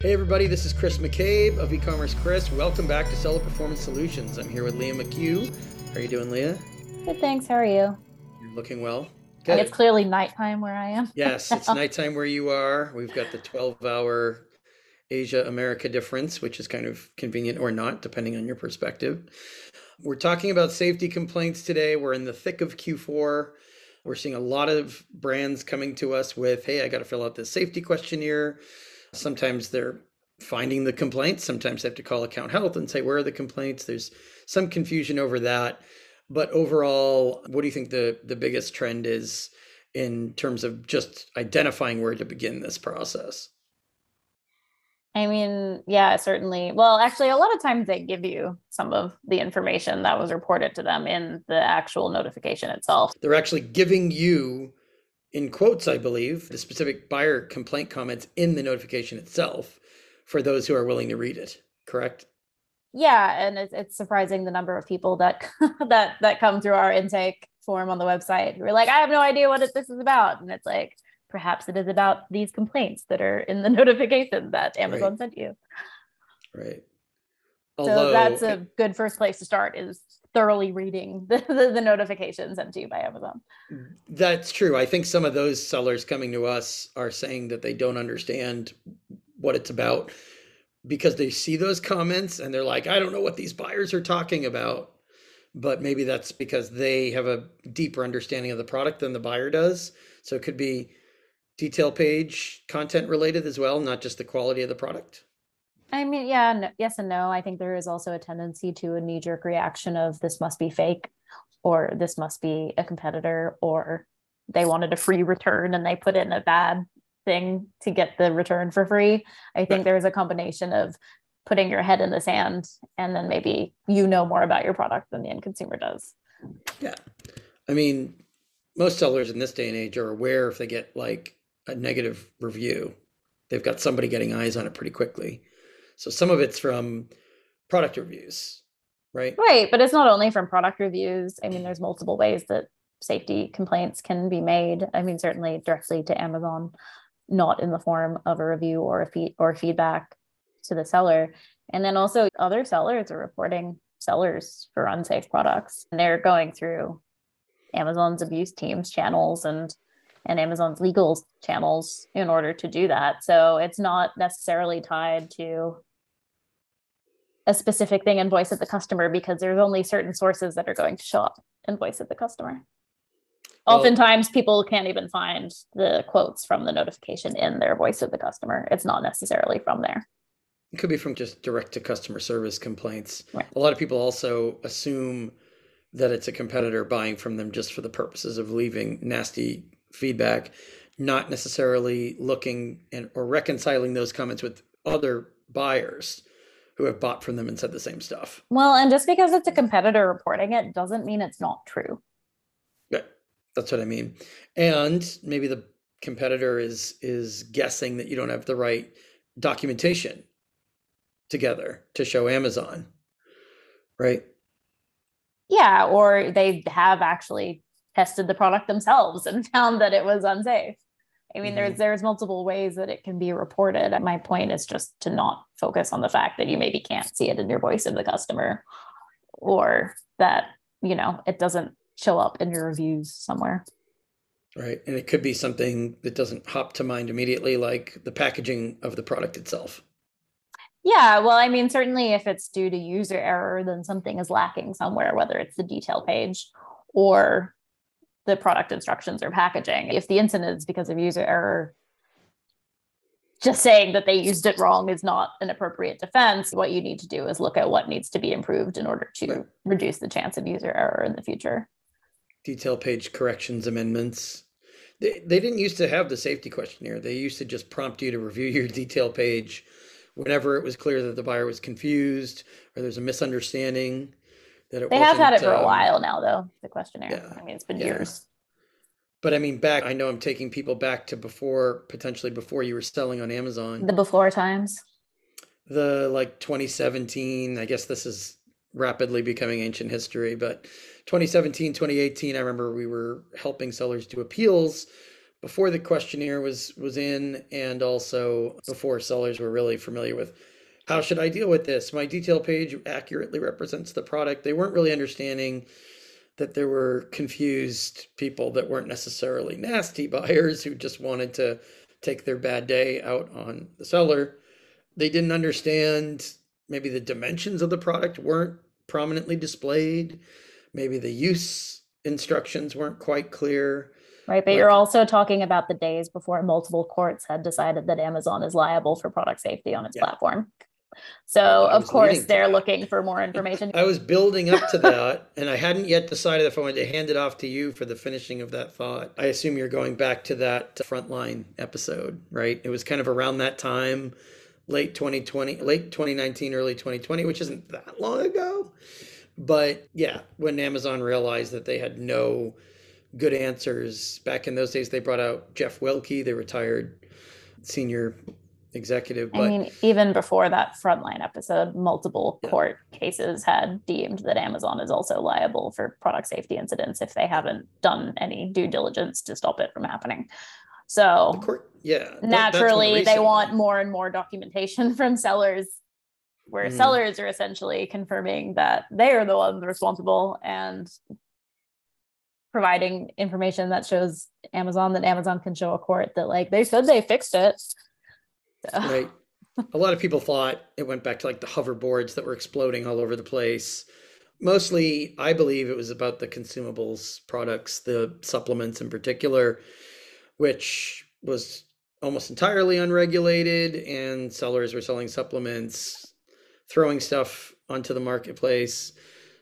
Hey everybody, this is Chris McCabe of e-commerce Chris. Welcome back to Seller Performance Solutions. I'm here with Leah McHugh. How are you doing, Leah? Good, thanks. How are you? You're looking well. Good. It's clearly nighttime where I am. yes, it's nighttime where you are. We've got the 12-hour Asia America difference, which is kind of convenient or not, depending on your perspective. We're talking about safety complaints today. We're in the thick of Q4. We're seeing a lot of brands coming to us with, hey, I got to fill out this safety questionnaire Sometimes they're finding the complaints. Sometimes they have to call account health and say, where are the complaints? There's some confusion over that. But overall, what do you think the, the biggest trend is in terms of just identifying where to begin this process? I mean, yeah, certainly. Well, actually, a lot of times they give you some of the information that was reported to them in the actual notification itself. They're actually giving you in quotes, I believe, the specific buyer complaint comments in the notification itself for those who are willing to read it. Correct? Yeah, and it's, it's surprising the number of people that that that come through our intake form on the website who are like, I have no idea what it, this is about, and it's like, perhaps it is about these complaints that are in the notification that Amazon right. sent you. Right. Although, so that's a good first place to start is thoroughly reading the, the, the, notifications sent to you by Amazon. That's true. I think some of those sellers coming to us are saying that they don't understand what it's about because they see those comments and they're like, I don't know what these buyers are talking about. But maybe that's because they have a deeper understanding of the product than the buyer does. So it could be detail page content related as well, not just the quality of the product. I mean, yeah, no, yes and no. I think there is also a tendency to a knee jerk reaction of this must be fake or this must be a competitor or they wanted a free return and they put in a bad thing to get the return for free. I think there's a combination of putting your head in the sand and then maybe you know more about your product than the end consumer does. Yeah. I mean, most sellers in this day and age are aware if they get like a negative review, they've got somebody getting eyes on it pretty quickly. So some of it's from product reviews, right? Right. But it's not only from product reviews. I mean, there's multiple ways that safety complaints can be made. I mean, certainly directly to Amazon, not in the form of a review or a feed or feedback to the seller. And then also other sellers are reporting sellers for unsafe products. And they're going through Amazon's abuse teams channels and and Amazon's legal channels in order to do that. So it's not necessarily tied to a specific thing in voice of the customer because there's only certain sources that are going to show up in voice of the customer. Well, Oftentimes, people can't even find the quotes from the notification in their voice of the customer. It's not necessarily from there. It could be from just direct to customer service complaints. Right. A lot of people also assume that it's a competitor buying from them just for the purposes of leaving nasty feedback, not necessarily looking and or reconciling those comments with other buyers who have bought from them and said the same stuff. Well, and just because it's a competitor reporting it doesn't mean it's not true. Yeah, that's what I mean. And maybe the competitor is is guessing that you don't have the right documentation together to show Amazon. Right? Yeah, or they have actually tested the product themselves and found that it was unsafe. I mean, mm-hmm. there's there's multiple ways that it can be reported. And my point is just to not focus on the fact that you maybe can't see it in your voice of the customer, or that you know it doesn't show up in your reviews somewhere. Right, and it could be something that doesn't hop to mind immediately, like the packaging of the product itself. Yeah, well, I mean, certainly if it's due to user error, then something is lacking somewhere, whether it's the detail page or the product instructions or packaging. If the incident is because of user error, just saying that they used it wrong is not an appropriate defense. What you need to do is look at what needs to be improved in order to right. reduce the chance of user error in the future. Detail page corrections amendments. They, they didn't used to have the safety questionnaire. They used to just prompt you to review your detail page whenever it was clear that the buyer was confused or there's a misunderstanding that it they have had it for um, a while now though the questionnaire. yeah, i mean it's been yeah. years. But i mean back i know i'm taking people back to before potentially before you were selling on amazon. The before times? The like 2017 i guess this is rapidly becoming ancient history but 2017 2018 i remember we were helping sellers do appeals before the questionnaire was was in and also before sellers were really familiar with how should I deal with this? My detail page accurately represents the product. They weren't really understanding that there were confused people that weren't necessarily nasty buyers who just wanted to take their bad day out on the seller. They didn't understand maybe the dimensions of the product weren't prominently displayed. Maybe the use instructions weren't quite clear. Right, but you're also talking about the days before multiple courts had decided that Amazon is liable for product safety on its Yeah. platform. So of course they're looking for more information. I was building up to that, and I hadn't yet decided if I wanted to hand it off to you for the finishing of that thought. I assume you're going back to that frontline episode, right? It was kind of around that time, late 2020, late 2019, early 2020, which isn't that long ago. But yeah, when Amazon realized that they had no good answers back in those days, they brought out Jeff Wilke, the retired senior executive. But I mean, even before that frontline episode, multiple Yeah. court cases had deemed that Amazon is also liable for product safety incidents if they haven't done any due diligence to stop it from happening. So court, yeah, naturally they want more and more documentation from sellers where Mhm. sellers are essentially confirming that they are the ones responsible and providing information that shows amazon that amazon can show a court that like they said they fixed it Right a lot of people thought it went back to like the hoverboards that were exploding all over the place. Mostly i believe it was about the consumables products the supplements in particular which was almost entirely unregulated and sellers were selling supplements throwing stuff onto the marketplace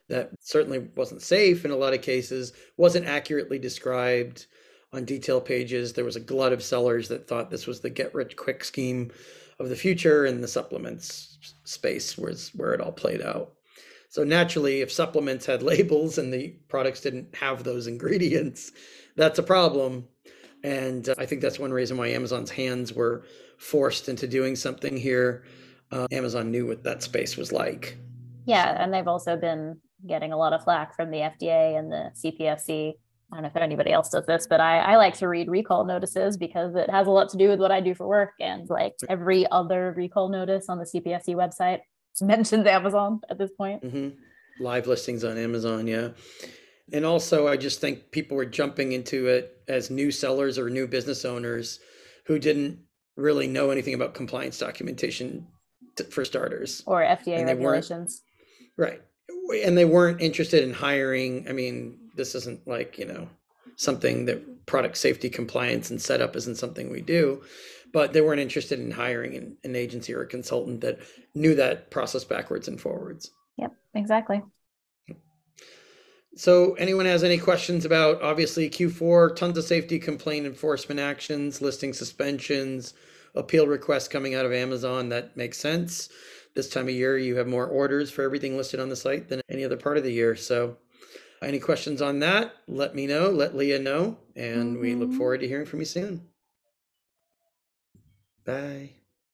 that certainly wasn't safe in a lot of cases wasn't accurately described on detail pages there was a glut of sellers that thought this was the get rich quick scheme of the future and the supplements space was where it all played out. So naturally if supplements had labels and the products didn't have those ingredients that's a problem. And uh, i think that's one reason why amazon's hands were forced into doing something here. Uh, amazon knew what that space was like. Yeah and they've also been getting a lot of flack from the fda and the cpsc I don't know if anybody else does this, but I, I like to read recall notices because it has a lot to do with what I do for work. And like every other recall notice on the CPSC website mentions Amazon at this point. hmm Live listings on Amazon, yeah. And also, I just think people were jumping into it as new sellers or new business owners who didn't really know anything about compliance documentation t- for starters. or FDA regulations. Right. And they weren't interested in hiring. I mean, this isn't like, you know, something that product safety compliance and setup isn't something we do, but they weren't interested in hiring an, an agency or a consultant that knew that process backwards and forwards. Yep, exactly. So, anyone has any questions about obviously Q4, tons of safety complaint enforcement actions, listing suspensions, appeal requests coming out of Amazon? That makes sense. This time of year, you have more orders for everything listed on the site than any other part of the year. So, any questions on that? Let me know, let Leah know, and we look Mhm. forward to hearing from you soon. Bye.